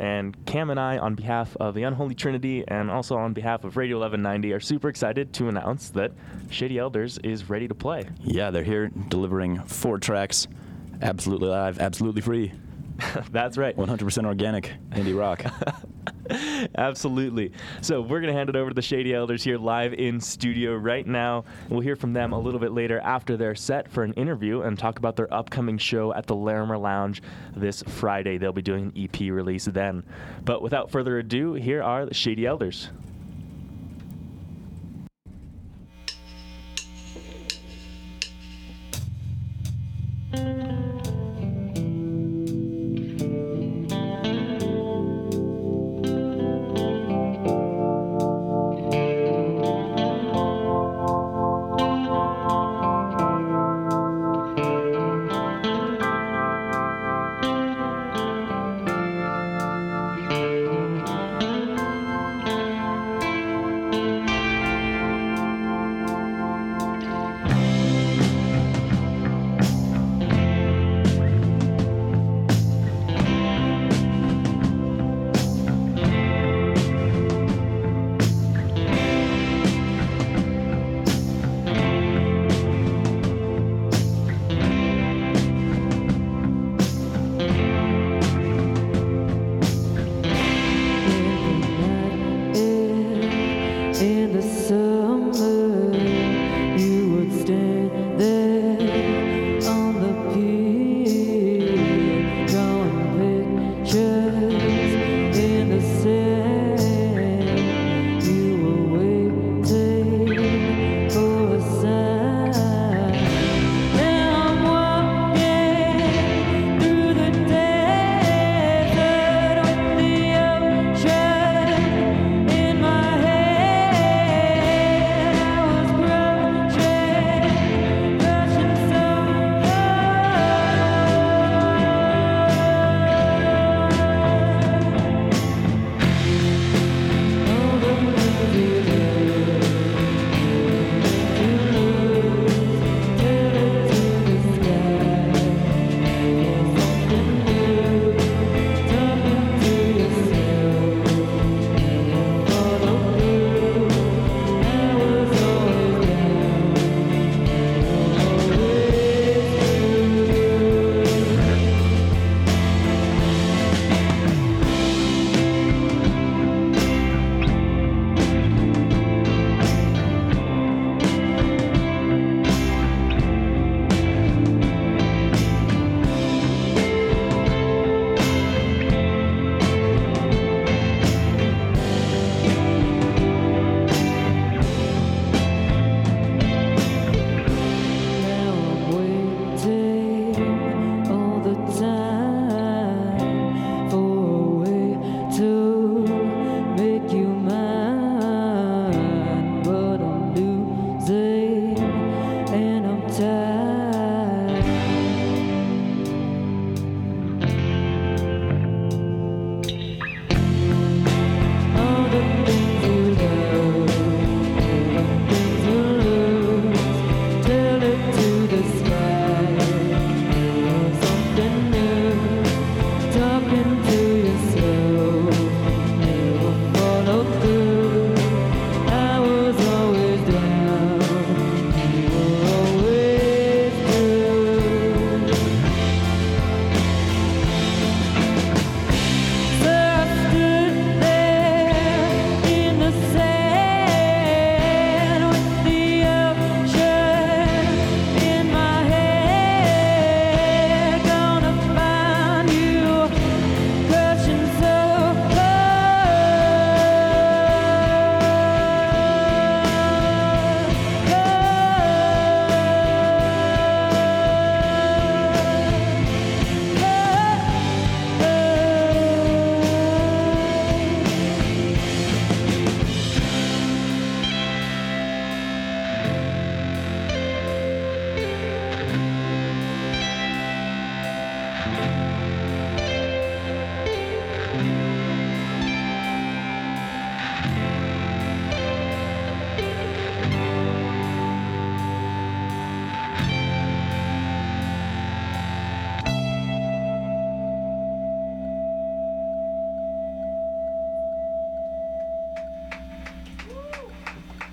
And Cam and I, on behalf of the Unholy Trinity and also on behalf of Radio 1190, are super excited to announce that Shady Elders is ready to play. Yeah, they're here delivering four tracks, absolutely live, absolutely free. That's right. 100% organic indie rock. Absolutely. So we're going to hand it over to the Shady Elders here live in studio right now. We'll hear from them a little bit later after their set for an interview and talk about their upcoming show at the Larimer Lounge this Friday. They'll be doing an EP release then. But without further ado, here are the Shady Elders.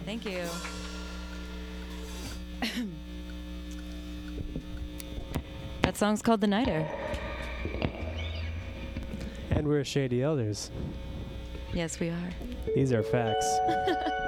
Thank you. that song's called The Night Air. And we're Shady Elders. Yes, we are. These are facts.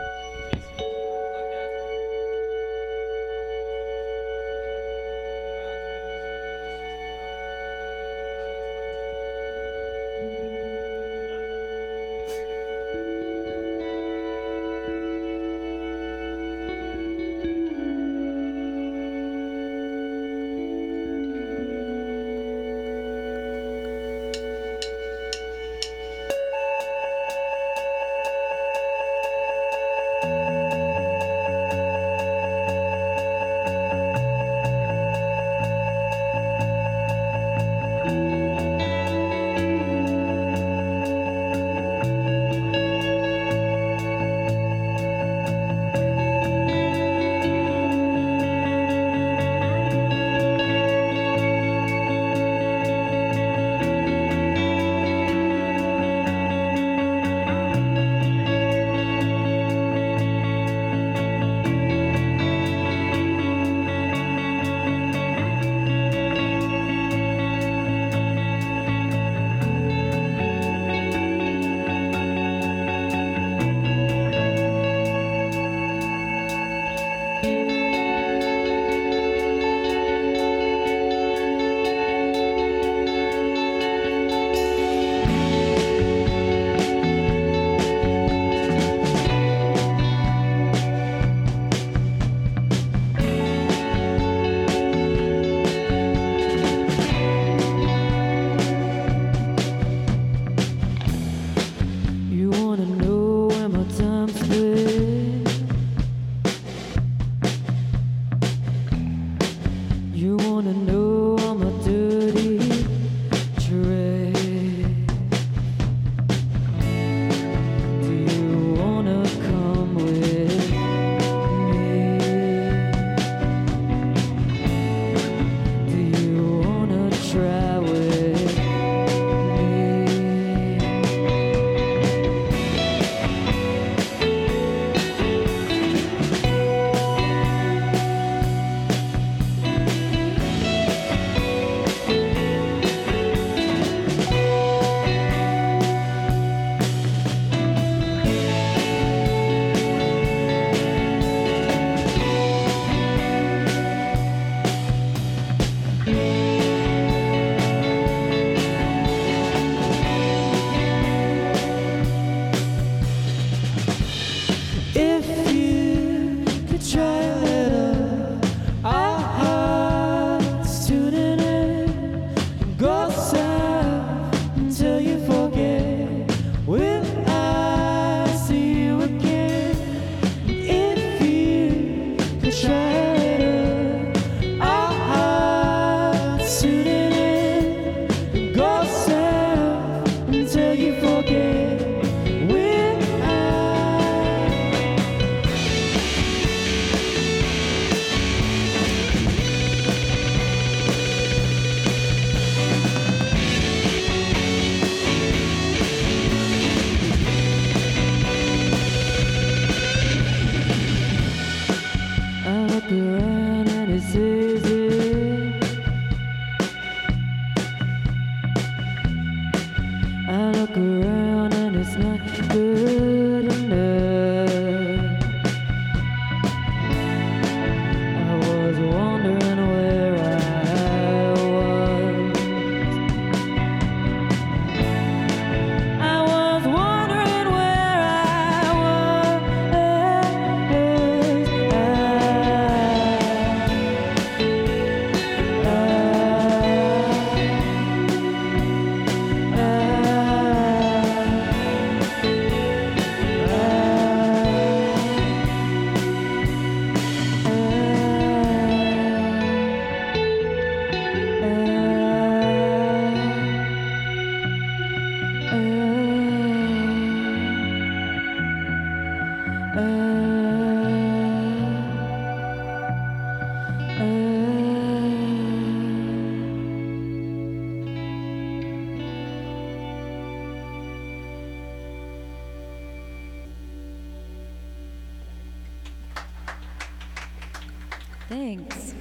Thanks.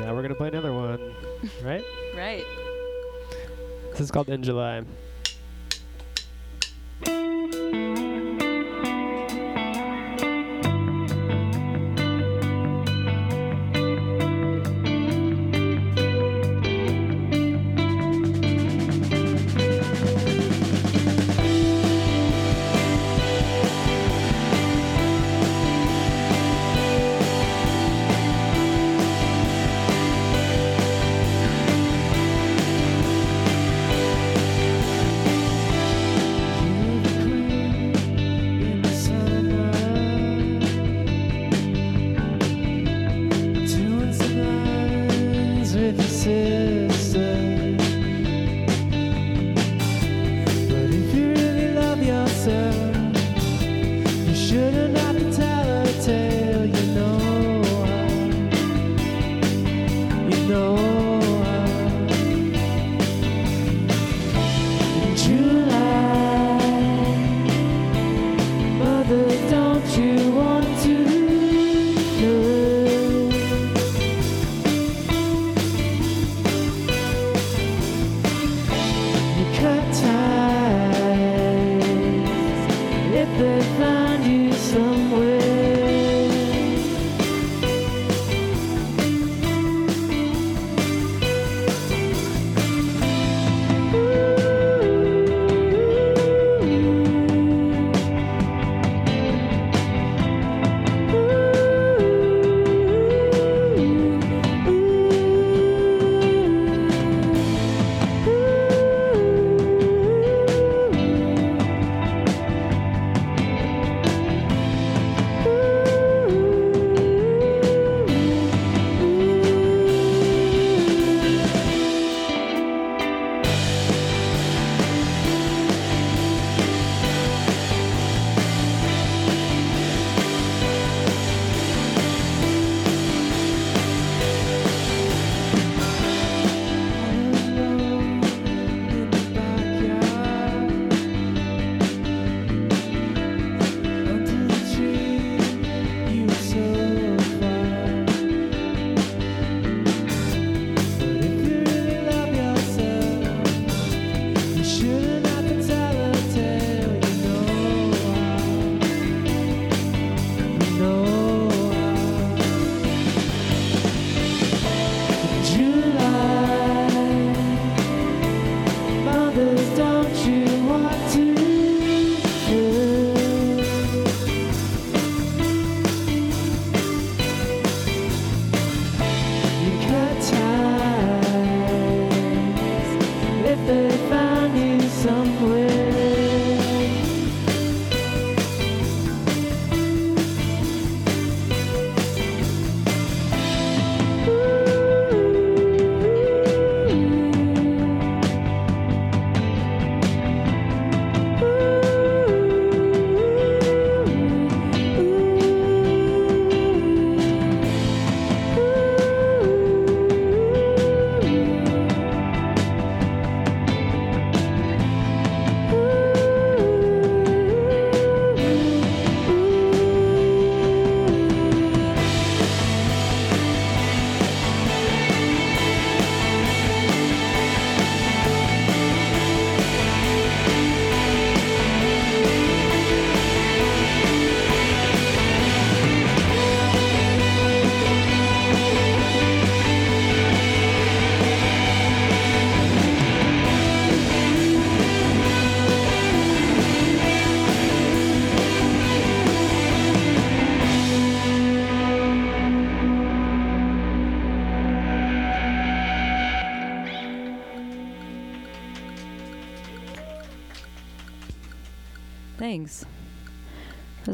Now we're gonna play another one, right? Right. This is called In July.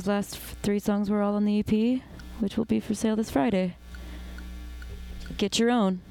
Those last three songs were all on the EP, which will be for sale this Friday. Get your own.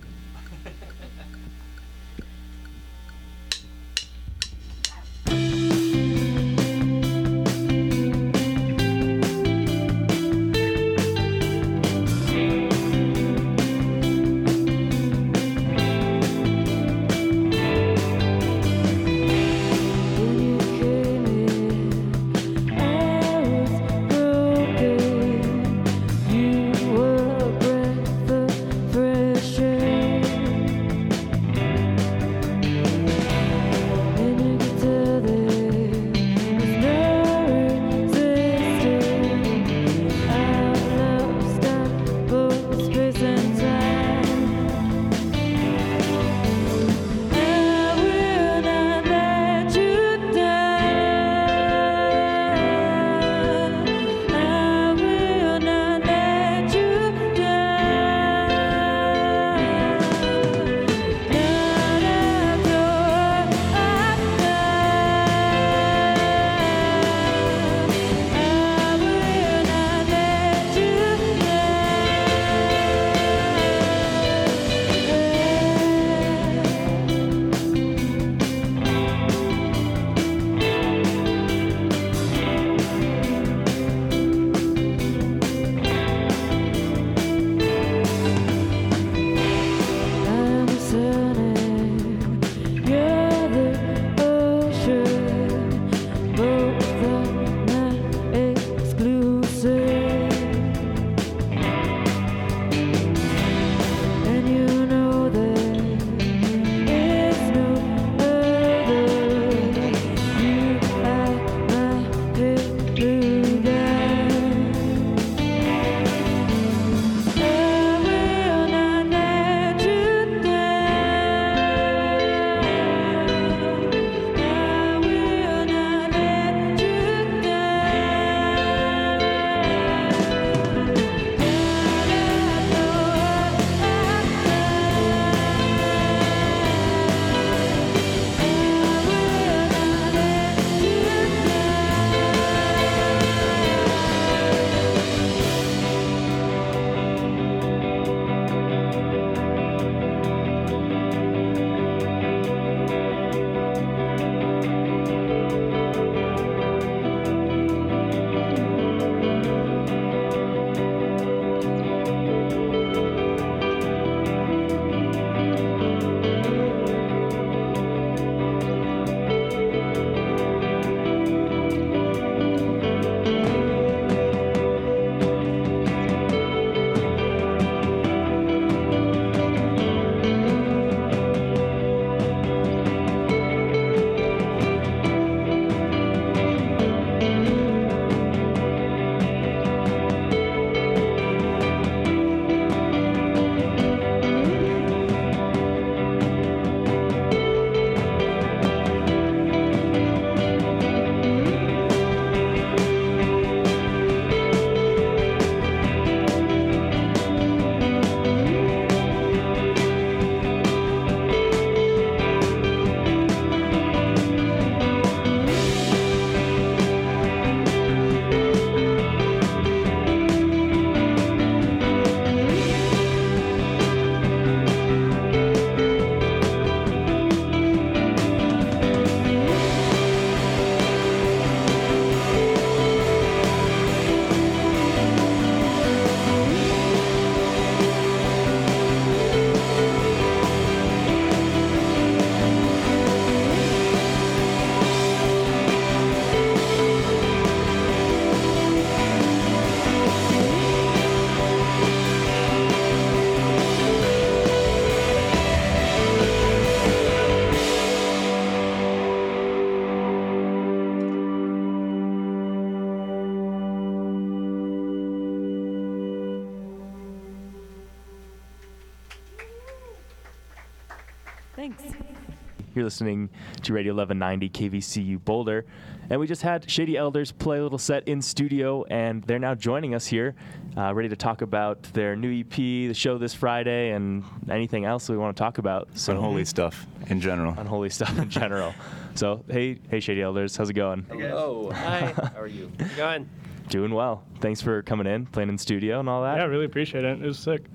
You're listening to Radio 1190 KVCU Boulder. And we just had Shady Elders play a little set in studio, and they're now joining us here, uh, ready to talk about their new EP, the show this Friday, and anything else we want to talk about. So Unholy stuff in general. unholy stuff in general. so, hey, hey, Shady Elders, how's it going? Hello. Hi. How are you? How's going? Doing well. Thanks for coming in, playing in studio, and all that. Yeah, I really appreciate it. It was sick.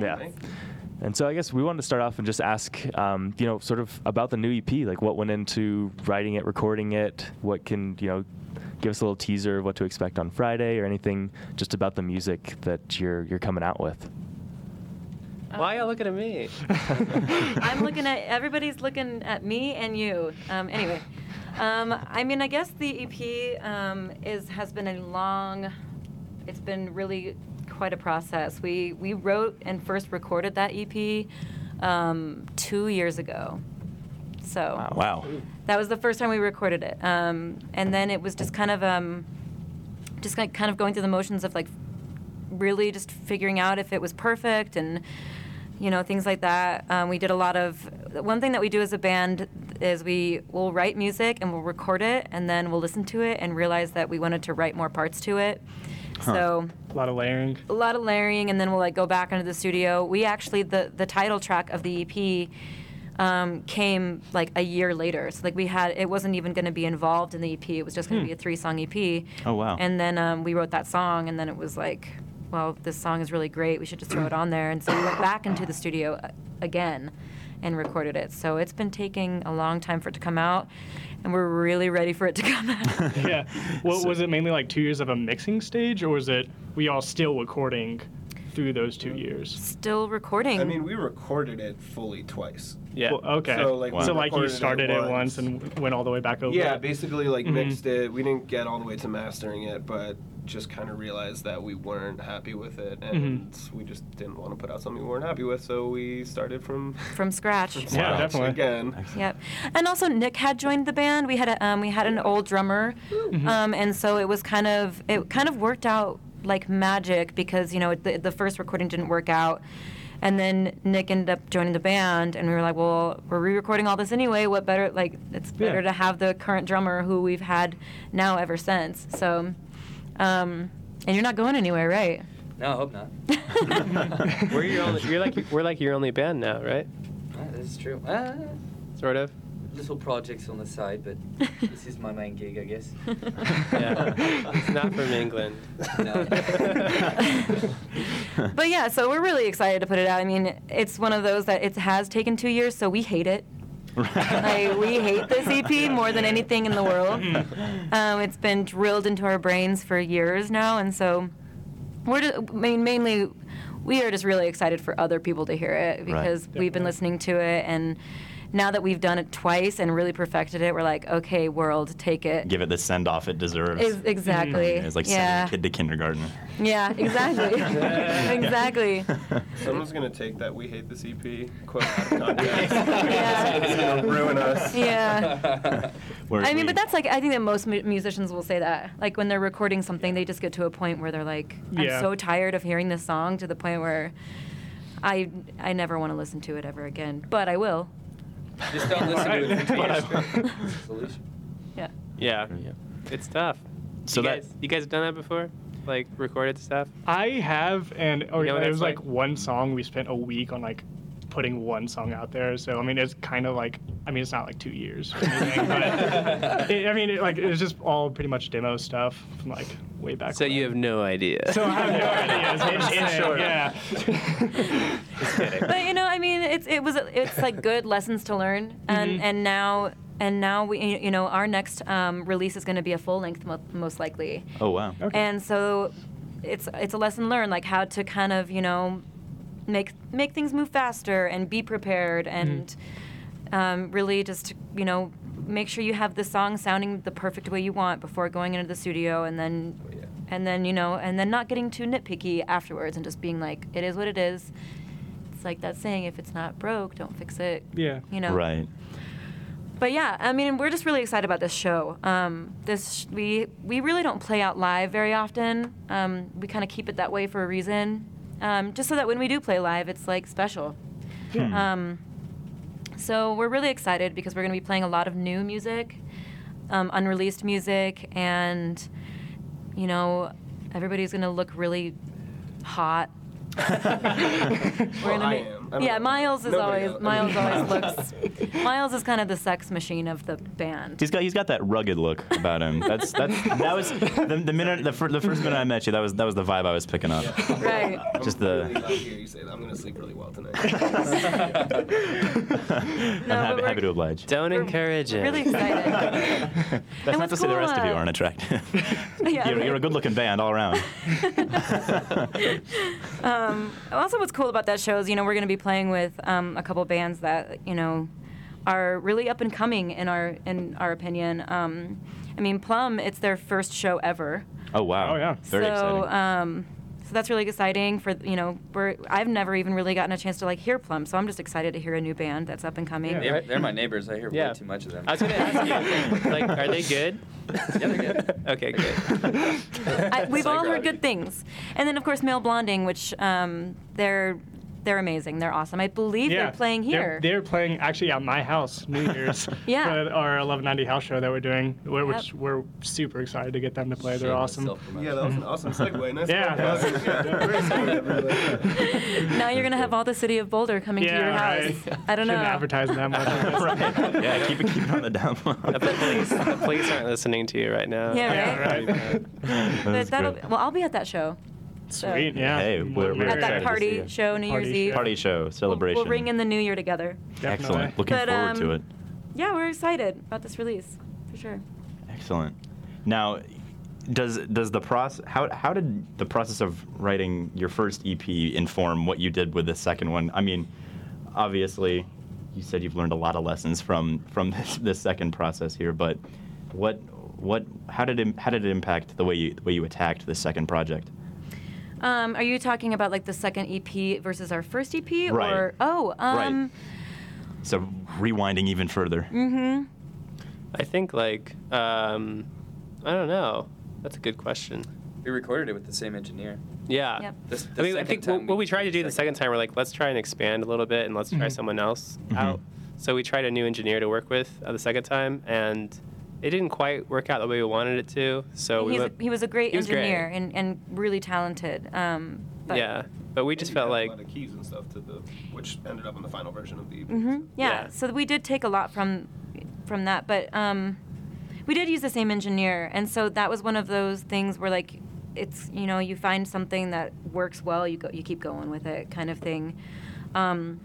Yeah. And so I guess we wanted to start off and just ask, um, you know, sort of about the new EP, like what went into writing it, recording it, what can, you know, give us a little teaser of what to expect on Friday or anything just about the music that you're you're coming out with. Why are you looking at me? I'm looking at everybody's looking at me and you. Um, anyway, um, I mean, I guess the EP um, is has been a long. It's been really quite a process. We we wrote and first recorded that EP um, two years ago. So Wow. that was the first time we recorded it, um, and then it was just kind of um, just like kind of going through the motions of like really just figuring out if it was perfect and you know things like that. Um, we did a lot of one thing that we do as a band is we will write music and we'll record it and then we'll listen to it and realize that we wanted to write more parts to it. So A lot of layering. a lot of layering and then we'll like go back into the studio. We actually the the title track of the ep um, came like a year later. So like we had it wasn't even going to be involved in the ep it was just going to be a three song ep Oh, wow. and then um, we wrote that song and then it was like well this song is really great. We should just throw it on there. And so we went back into the studio uh, again and recorded it. So it's been taking a long time for it to come out and we're really ready for it to come out Yeah. Well, was it mainly like two years of a mixing stage, or was it we all still recording through those two years? still recording I mean, we recorded it fully twice. Yeah. Well, okay. So, like, So, like you recorded it started it once. once and went all the way back over. Yeah, basically like Mhm. mixed it. We didn't get all the way to mastering it, but just kind of realized that we weren't happy with it, and we just didn't want to put out something we weren't happy with. So we started from from scratch Yeah, scratch definitely. again. Yep, and also Nick had joined the band. We had a, um, we had an old drummer, um, and so it was kind of it kind of worked out like magic because you know the, the first recording didn't work out, and then Nick ended up joining the band, and we were like, well, we're re-recording all this anyway. What better like it's better Yeah. to have the current drummer who we've had now ever since. So, um, and you're not going anywhere, right? No, I hope not. We're your only. You're like we're like your only band now, right? Ah, this is true. Ah, Sort of. little projects on the side, but this is my main gig, I guess. Yeah. it's not from England. No. but yeah, so we're really excited to put it out. I mean, it's one of those that it has taken two years, so we hate it. Like, we hate this EP more than anything in the world. Um, it's been drilled into our brains for years now, and so we're just, I mean, mainly we are just really excited for other people to hear it because we've been listening to it, and now that we've done it twice and really perfected it, we're like, okay, world, take it. Give it the send off it deserves. Ex- exactly. Mm-hmm. It's like yeah. sending a kid to kindergarten. Yeah, exactly. exactly. Someone's gonna take that "We Hate This EP" quote out of context. Yeah. it's gonna ruin us. Yeah. Whereas I mean, we- but that's like I think that most mu- musicians will say that. Like when they're recording something, they just get to a point where they're like, "I'm Yeah. so tired of hearing this song," to the point where I I never want to listen to it ever again. But I will. Just don't listen to it for two. Solution. Yeah. Yeah. Yeah. It's tough. So you that- guys, you guys have done that before? Like recorded stuff? I have, and oh, You know what it that's was like like? one song. We spent a week on like putting one song out there. So I mean, it's kind of like I mean, it's not like two years. Anything, but it, I mean, it, like it's just all pretty much demo stuff from like way back. So when. you have no idea. So I have no idea. is what I'm In saying, short. Yeah. Just kidding. But you know, I mean, it's it was it's like good lessons to learn, and Mhm. and now and now we you know our next um, release is going to be a full length mo- most likely. Oh wow. Okay. and so it's it's a lesson learned like how to kind of you know make make things move faster and be prepared and um, really just you know make sure you have the song sounding the perfect way you want before going into the studio and then Oh, yeah. and then you know and then not getting too nitpicky afterwards and just being like it is what it is it's like that saying if it's not broke don't fix it Yeah. you know Right. but yeah, I mean, we're just really excited about this show. Um, this we we really don't play out live very often. Um, we kind of keep it that way for a reason, um, just so that when we do play live, it's like special. Hmm. Um, So we're really excited because we're going to be playing a lot of new music, um, unreleased music, and you know, everybody's going to look really hot. Well, I make- am. I don't yeah, know. Miles is Nobody always else- Miles always looks. Miles is kind of the sex machine of the band. He's got he's got that rugged look about him. That's that's that was the, the minute the, fir- the first minute I met you. That was that was the vibe I was picking up. Right. Just I'm the. really glad to hear you say that. I'm gonna sleep really well tonight. I'm happy, happy to oblige. Don't encourage it. Really excited. That's not what's to say the cool, rest of you uh, aren't attractive. Yeah, you're, you're a good-looking band all around. Um, also, what's cool about that show is, you know, we're going to be playing with um, a couple bands that, you know, are really up and coming in our in our opinion. Um, I mean, Plum, it's their first show ever. Oh wow. Oh, yeah. Very so, exciting. Um, so that's really exciting for you know we're I've never even really gotten a chance to like hear Plum, so I'm just excited to hear a new band that's up and coming. Yeah. They're, they're my neighbors. I hear Yeah. way too much of them. I was gonna ask you, like, are they good? Yeah, they're good. okay, good. I, we've all heard good things, and then of course Male Blonding, which um, they're they're amazing, they're awesome. I believe they're playing here. They're, they're playing actually at my house New Year's. Yeah. For our 1190 house show that we're doing, which Yep. we're super excited to get them to play. They're Shameless awesome. yeah, that was an awesome segue. Nice Yeah. work, guys. Yeah, now you're gonna have all the city of Boulder coming to your Yeah, house. right. I don't know. Shouldn't advertise that much. right. Yeah. Keep it keep it on the down low. the police, the police aren't listening to you right now. Yeah, yeah, right. right. But that'll well, I'll be at that show. So- Sweet. Yeah. Hey, we're- we're At excited that to party see you. show, New Party Year's Eve. show. Party show We'll- celebration. We'll, ring in the new year together. Definitely. Excellent. Looking But, forward to um, it. Yeah, we're excited about this release for sure. Excellent. Now, does does the process how how did the process of writing your first EP inform what you did with the second one? I mean, obviously, you said you've learned a lot of lessons from from this, this second process here, but what what how did it, how did it impact the way you the way you attacked the second project? Um, are you talking about like the second EP versus our first EP, Right. or oh, um, So rewinding even further. mm-hmm. I think like um, I don't know. That's a good question. We recorded it with the same engineer. Yeah. Yep. This- the I mean, I think time what, what we tried to do the second- second time, we're like, let's try and expand a little bit and let's try Mhm. someone else Mhm. out. So we tried a new engineer to work with uh, the second time, and it didn't quite work out the way we wanted it to. So we He's a, went, he was a great he was great. engineer and, and really talented. Um, but, yeah, but we just felt like a lot of keys and stuff to the, which ended up in the final version of the EP. hmm Yeah. Yeah. So we did take a lot from from that, but um, we did use the same engineer, and so that was one of those things where like it's you know you find something that works well, you go you keep going with it, kind of thing. Um,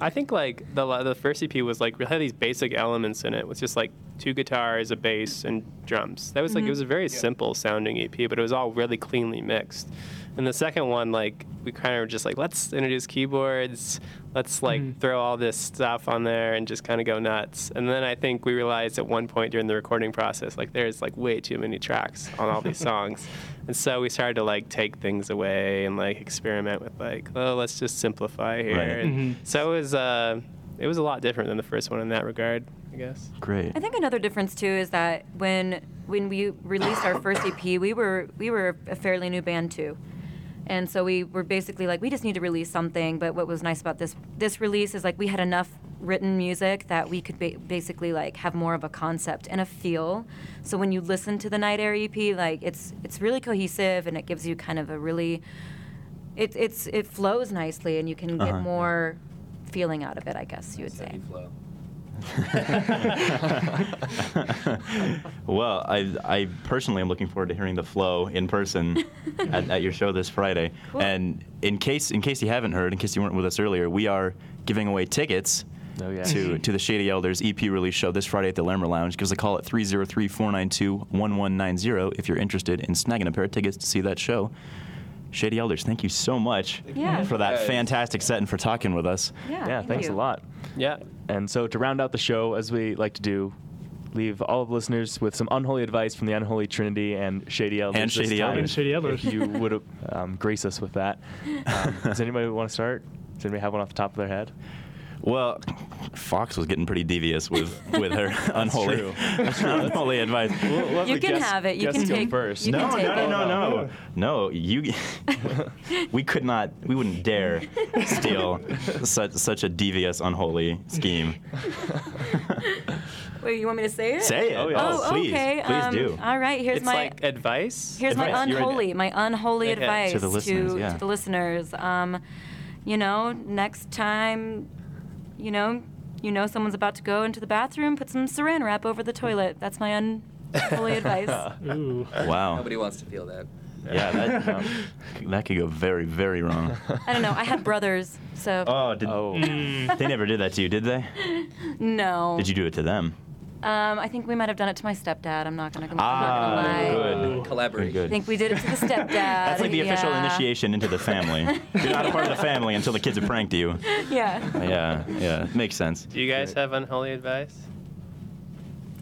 I think like the the first EP was like we had these basic elements in it with just like two guitars, a bass, and drums. That was like Mhm. it was a very Yeah. simple sounding EP, but it was all really cleanly mixed. And the second one, like we kind of were just like let's introduce keyboards, let's like Mhm. throw all this stuff on there and just kind of go nuts. And then I think we realized at one point during the recording process, like there's like way too many tracks on all these songs. And so we started to like take things away and like experiment with like, oh, let's just simplify here. Right. And Mhm. So it was uh, it was a lot different than the first one in that regard, I guess. Great. I think another difference too is that when when we released our first EP, we were we were a fairly new band too. And so we were basically like we just need to release something, but what was nice about this this release is like we had enough written music that we could ba- basically like have more of a concept and a feel. So when you listen to the Night Air EP, like it's it's really cohesive and it gives you kind of a really it it's it flows nicely and you can get Uh-huh. more feeling out of it, I guess you would say. Flow. well, I, I personally am looking forward to hearing the flow in person at, at your show this Friday. Cool. And in case in case you haven't heard, in case you weren't with us earlier, we are giving away tickets Oh, yeah. to to the Shady Elders EP release show this Friday at the Larimer Lounge. Give us a call at 303-492-1190 if you're interested in snagging a pair of tickets to see that show. Shady Elders, thank you so much Yeah. for that fantastic set and for talking with us. Yeah, yeah, thank thanks you. a lot. Yeah. And so to round out the show, as we like to do, leave all of the listeners with some unholy advice from the unholy Trinity and Shady Elders. And Shady Elders. And Shady Elders. If you would um, grace us with that. Um, does anybody want to start? Does anybody have one off the top of their head? Well, Fox was getting pretty devious with with her unholy true. unholy advice. We'll- we'll You can guests- have it. You can go take- first. you no, can no, no, no, no, no. You, we could not. We wouldn't dare steal such such a devious, unholy scheme. Wait, you want me to say it? Say it. Oh, yeah. Oh, please, okay. please um, do. All right. Here's it's my like advice. here's my Advice, you're unholy it. my unholy Okay. advice To the listeners, to, yeah. to the listeners. Um, you know, next time, you know, you know someone's about to go into the bathroom, put some Saran wrap over the toilet. That's my unholy advice. Ooh. Wow. Nobody wants to feel that. Yeah, that that could go very, very wrong. I don't know. I had brothers, so Oh, did, Oh. they never did that to you, did they? no. Did you do it to them? Um, I think we might have done it to my stepdad. I'm not gonna, I'm Ah, not gonna lie. good. Collaborate. Good. I think we did it to the stepdad. That's like the official initiation into the family. You're not a part of the family until the kids have pranked you. Yeah. Yeah, yeah, makes sense. Do you guys have unholy advice?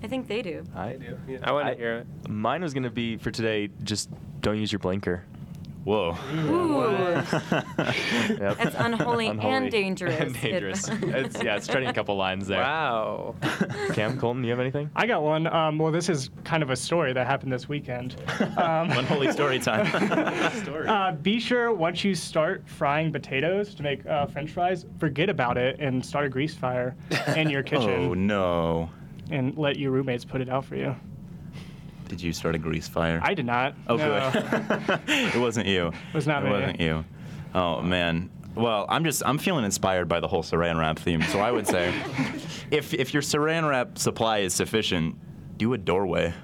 I think they do. I, do. I want to hear it. mine was gonna be for today. Just don't use your blinker. Whoa. Ooh. Yep. It's unholy and dangerous. And dangerous. it's, yeah, it's treading a couple lines there. Wow. Cam, Colton, you have anything? I got one. Um, well, this is kind of a story that happened this weekend. Um, Unholy story time. Uh, be sure once you start frying potatoes to make uh, French fries, forget about it and start a grease fire in your kitchen oh no. and let your roommates put it out for you. Did you start a grease fire? I did not. Oh, no. good. it wasn't you. It was not it me. wasn't you. Oh man. Well, I'm just I'm feeling inspired by the whole Saran wrap theme. So I would say, if if your Saran wrap supply is sufficient, do a doorway.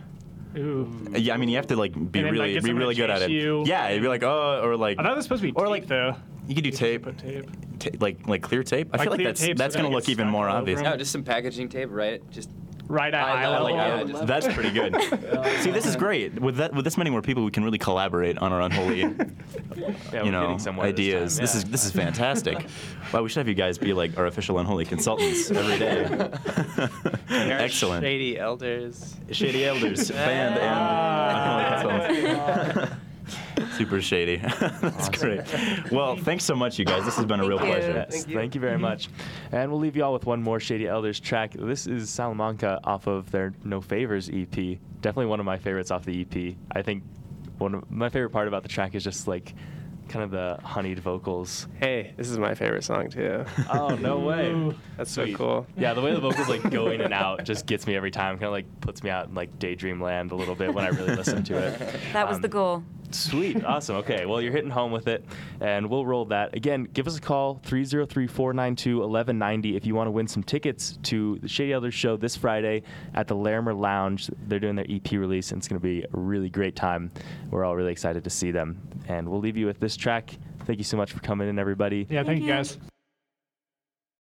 Ooh. Yeah, I mean you have to like be then, really get be really good at it. you. Yeah, you'd be like oh or like I thought it was supposed to be or tape, like though. you could do tape, Put tape. ta- like like clear tape. I Like feel like that's tape so that's that gonna look even more obvious. them. No, just some packaging tape, right? Just Right at Eye eye level, level. yeah, just- that's pretty good. See, this is great. With that, with this many more people, we can really collaborate on our unholy, Yeah, you know, ideas. This, This, time. is this is fantastic. wow, we should have you guys be like our official unholy consultants every day. Excellent. Shady elders. Shady Elders band Ah. and unholy consultants. Super shady. That's great. Well, thanks so much, you guys. This has been a real Thank you. pleasure. Yes, thank you. very much. And we'll leave you all with one more Shady Elders track. This is Salamanca off of their No Favors EP. Definitely one of my favorites off the EP. I think one of my favorite part about the track is just like kind of the honeyed vocals. Hey, this is my favorite song too. Oh no way! That's Sweet. so cool. Yeah, the way the vocals like go in and out just gets me every time. Kind of like puts me out in like daydream land a little bit when I really listen to it. That was Um, the goal. Sweet. Awesome. Okay. Well, you're hitting home with it, and we'll roll that. Again, give us a call 303 492 1190 if you want to win some tickets to the Shady Elders show this Friday at the Larimer Lounge. They're doing their EP release, and it's going to be a really great time. We're all really excited to see them. And we'll leave you with this track. Thank you so much for coming in, everybody. Yeah, thank, Thank you you. guys.